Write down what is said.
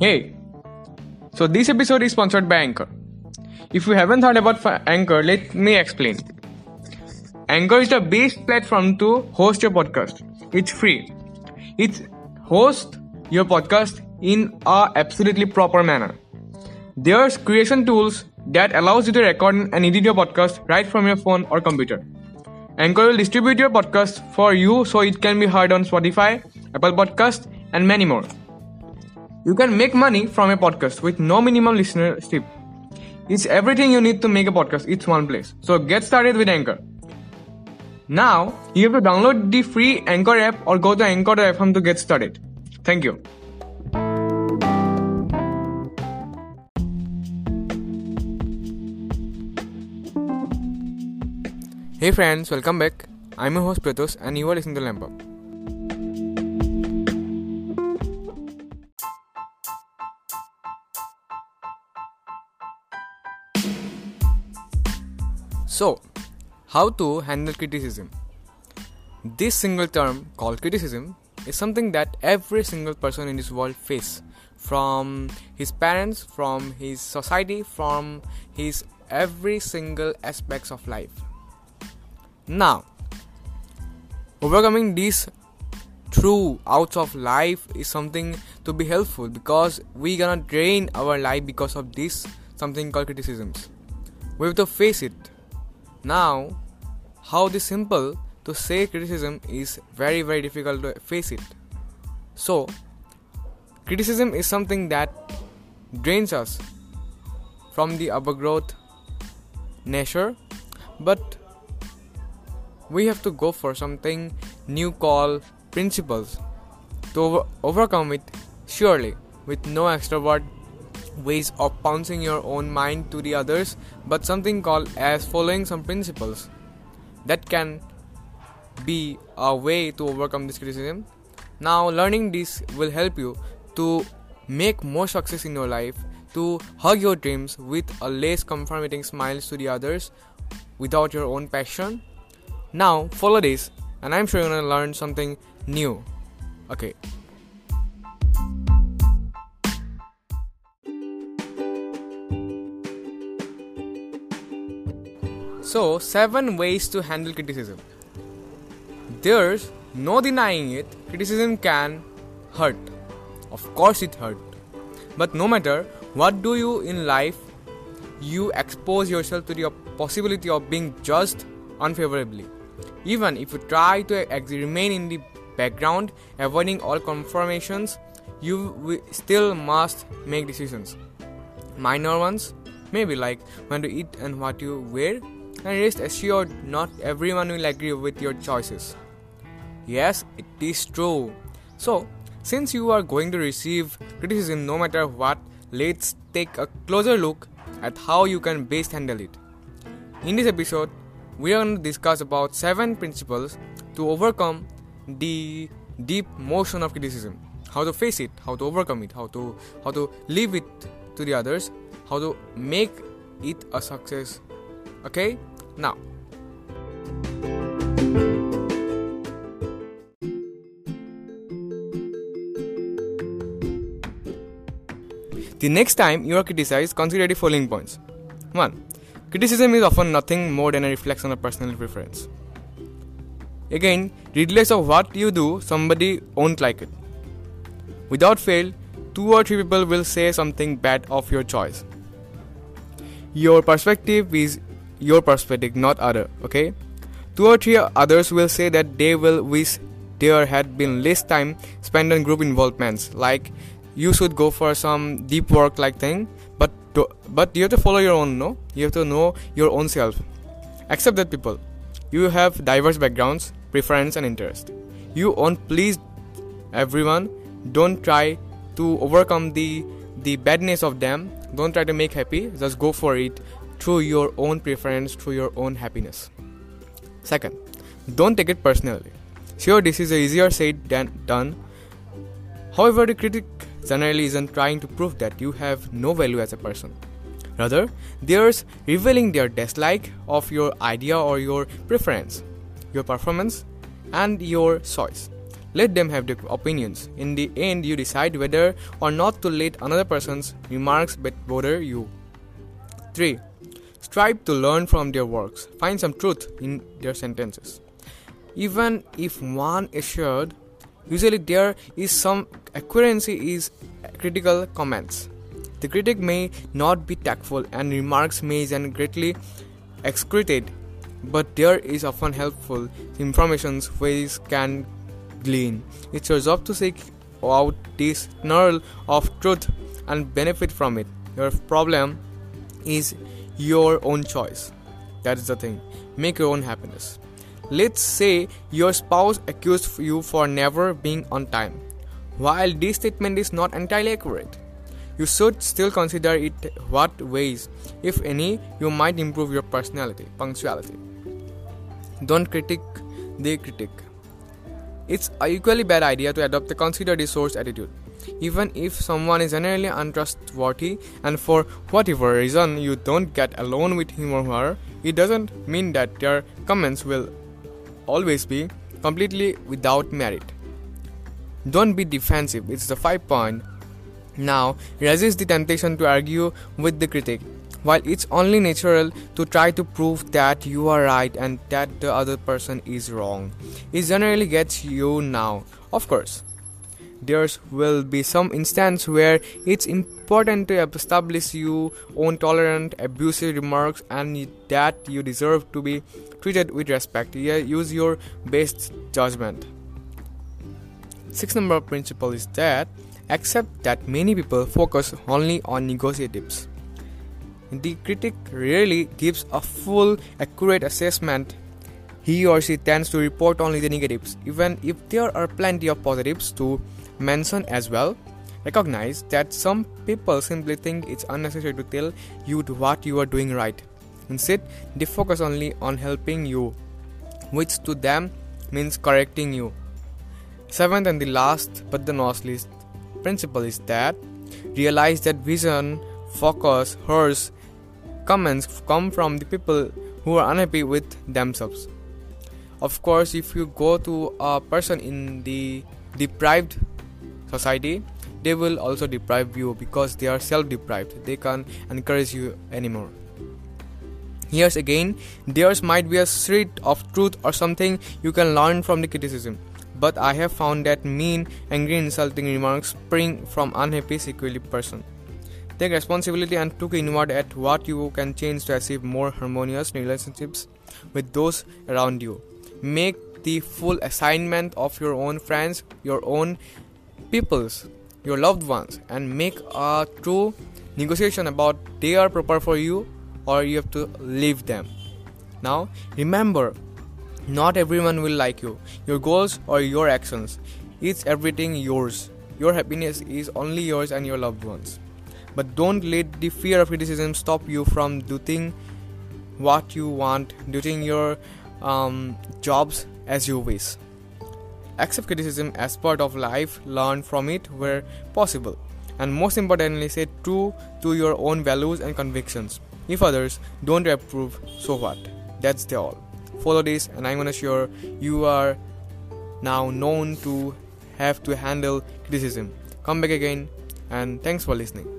Hey, so this episode is sponsored by Anchor. If you haven't heard about Anchor, let me explain. Anchor is the best platform to host your podcast. It's free. It hosts your podcast in a absolutely proper manner. There's creation tools that allows you to record and edit your podcast right from your phone or computer. Anchor will distribute your podcast for you so it can be heard on Spotify, Apple Podcast, and many more. You can make money from a podcast with no minimum listener listenership. It's everything you need to make a podcast. It's one place. So get started with Anchor. Now, you have to download the free Anchor app or go to anchor.fm to get started. Thank you. Hey friends, welcome back. I'm your host Pratos and you are listening to Lamp Up. So, how to handle criticism? This single term called criticism is something that every single person in this world face from his parents, from his society, from his every single aspects of life. Now, overcoming these through outs of life is something to be helpful because we gonna drain our life because of this something called criticisms. We have to face it. Now, how this simple to say criticism is very very difficult to face it. So, criticism is something that drains us from the overgrowth nature, but we have to go for something new called principles to over- overcome it surely with no extrovert ways of pouncing your own mind to the others but something called as following some principles that can be a way to overcome this criticism. Now learning this will help you to make more success in your life to hug your dreams with a less comforting smiles to the others without your own passion. Now follow this and i'm sure you're gonna learn something new. Okay so seven ways to handle criticism. There's no denying it criticism can hurt. Of course it hurt. But no matter what do you in life you expose yourself to the possibility of being judged unfavorably. Even if you try to ex- remain in the background, avoiding all confirmations, you wi- still must make decisions. Minor ones, maybe like when to eat and what you wear, and rest assured not everyone will agree with your choices. Yes, it is true. So, since you are going to receive criticism no matter what, let's take a closer look at how you can best handle it. In this episode, we are going to discuss about seven principles to overcome the deep motion of criticism how to face it how to overcome it how to how to live it to the others how to make it a success okay now the next time you are criticized consider the following points 1 Criticism is often nothing more than a reflection of personal preference. Again, regardless of what you do, somebody won't like it. Without fail, two or three people will say something bad of your choice. Your perspective is your perspective, not other, okay? Two or three others will say that they will wish there had been less time spent on group involvements, like you should go for some deep work like thing but to, but you have to follow your own no? You have to know your own self. Accept that people. You have diverse backgrounds preference and interest. You won't please everyone. Don't try to overcome the the badness of them. Don't try to make happy. Just go for it through your own preference through your own happiness second don't take it personally sure this is easier said than done however the critic generally isn't trying to prove that you have no value as a person. Rather, they're revealing their dislike of your idea or your preference, your performance, and your choice. Let them have their opinions. In the end, you decide whether or not to let another person's remarks bother you. 3. Strive to learn from their works. Find some truth in their sentences. Even if one is shared, usually there is some accuracy is critical comments. The critic may not be tactful and remarks may be greatly excreted, but there is often helpful information ways can glean. It's your job to seek out this kernel of truth and benefit from it. Your problem is your own choice. That is the thing. Make your own happiness. Let's say your spouse accused you for never being on time. While this statement is not entirely accurate, you should still consider it what ways, if any, you might improve your personality, punctuality. Don't critique the critic. It's equally bad idea to adopt a consider the source attitude. Even if someone is generally untrustworthy and for whatever reason you don't get along with him or her, it doesn't mean that their comments will always be completely without merit. Don't be defensive, it's the five point. Now, resist the temptation to argue with the critic while it's only natural to try to prove that you are right and that the other person is wrong, it generally gets you now. Of course, there will be some instance where it's important to establish your own tolerant abusive remarks and that you deserve to be treated with respect use your best judgment six number principle is that accept that many people focus only on negatives the critic rarely gives a full, accurate assessment. He or she tends to report only the negatives, even if there are plenty of positives to mention as well. Recognize that some people simply think it's unnecessary to tell you what you are doing right. Instead, they focus only on helping you, which to them means correcting you. Seventh and the last but the not least principle is that realize that vision, focus, hers, comments come from the people who are unhappy with themselves. Of course, if you go to a person in the deprived society, they will also deprive you because they are self deprived. They can't encourage you anymore. Here's again, theirs might be a shred of truth or something you can learn from the criticism. But I have found that mean, angry, insulting remarks spring from unhappy, securely person. Take responsibility and look inward at what you can change to achieve more harmonious relationships with those around you. Make the full assignment of your own friends, your own peoples, your loved ones, and make a true negotiation about they are proper for you or you have to leave them. Now, remember, not everyone will like you, your goals or your actions. It's everything yours. Your happiness is only yours and your loved ones. But don't let the fear of criticism stop you from doing what you want, doing your um, jobs as you wish. Accept criticism as part of life, learn from it where possible, and most importantly, stay true to your own values and convictions. If others don't approve, so what? That's the all. Follow this, and I'm gonna sure you are now known to have to handle criticism. Come back again, and thanks for listening.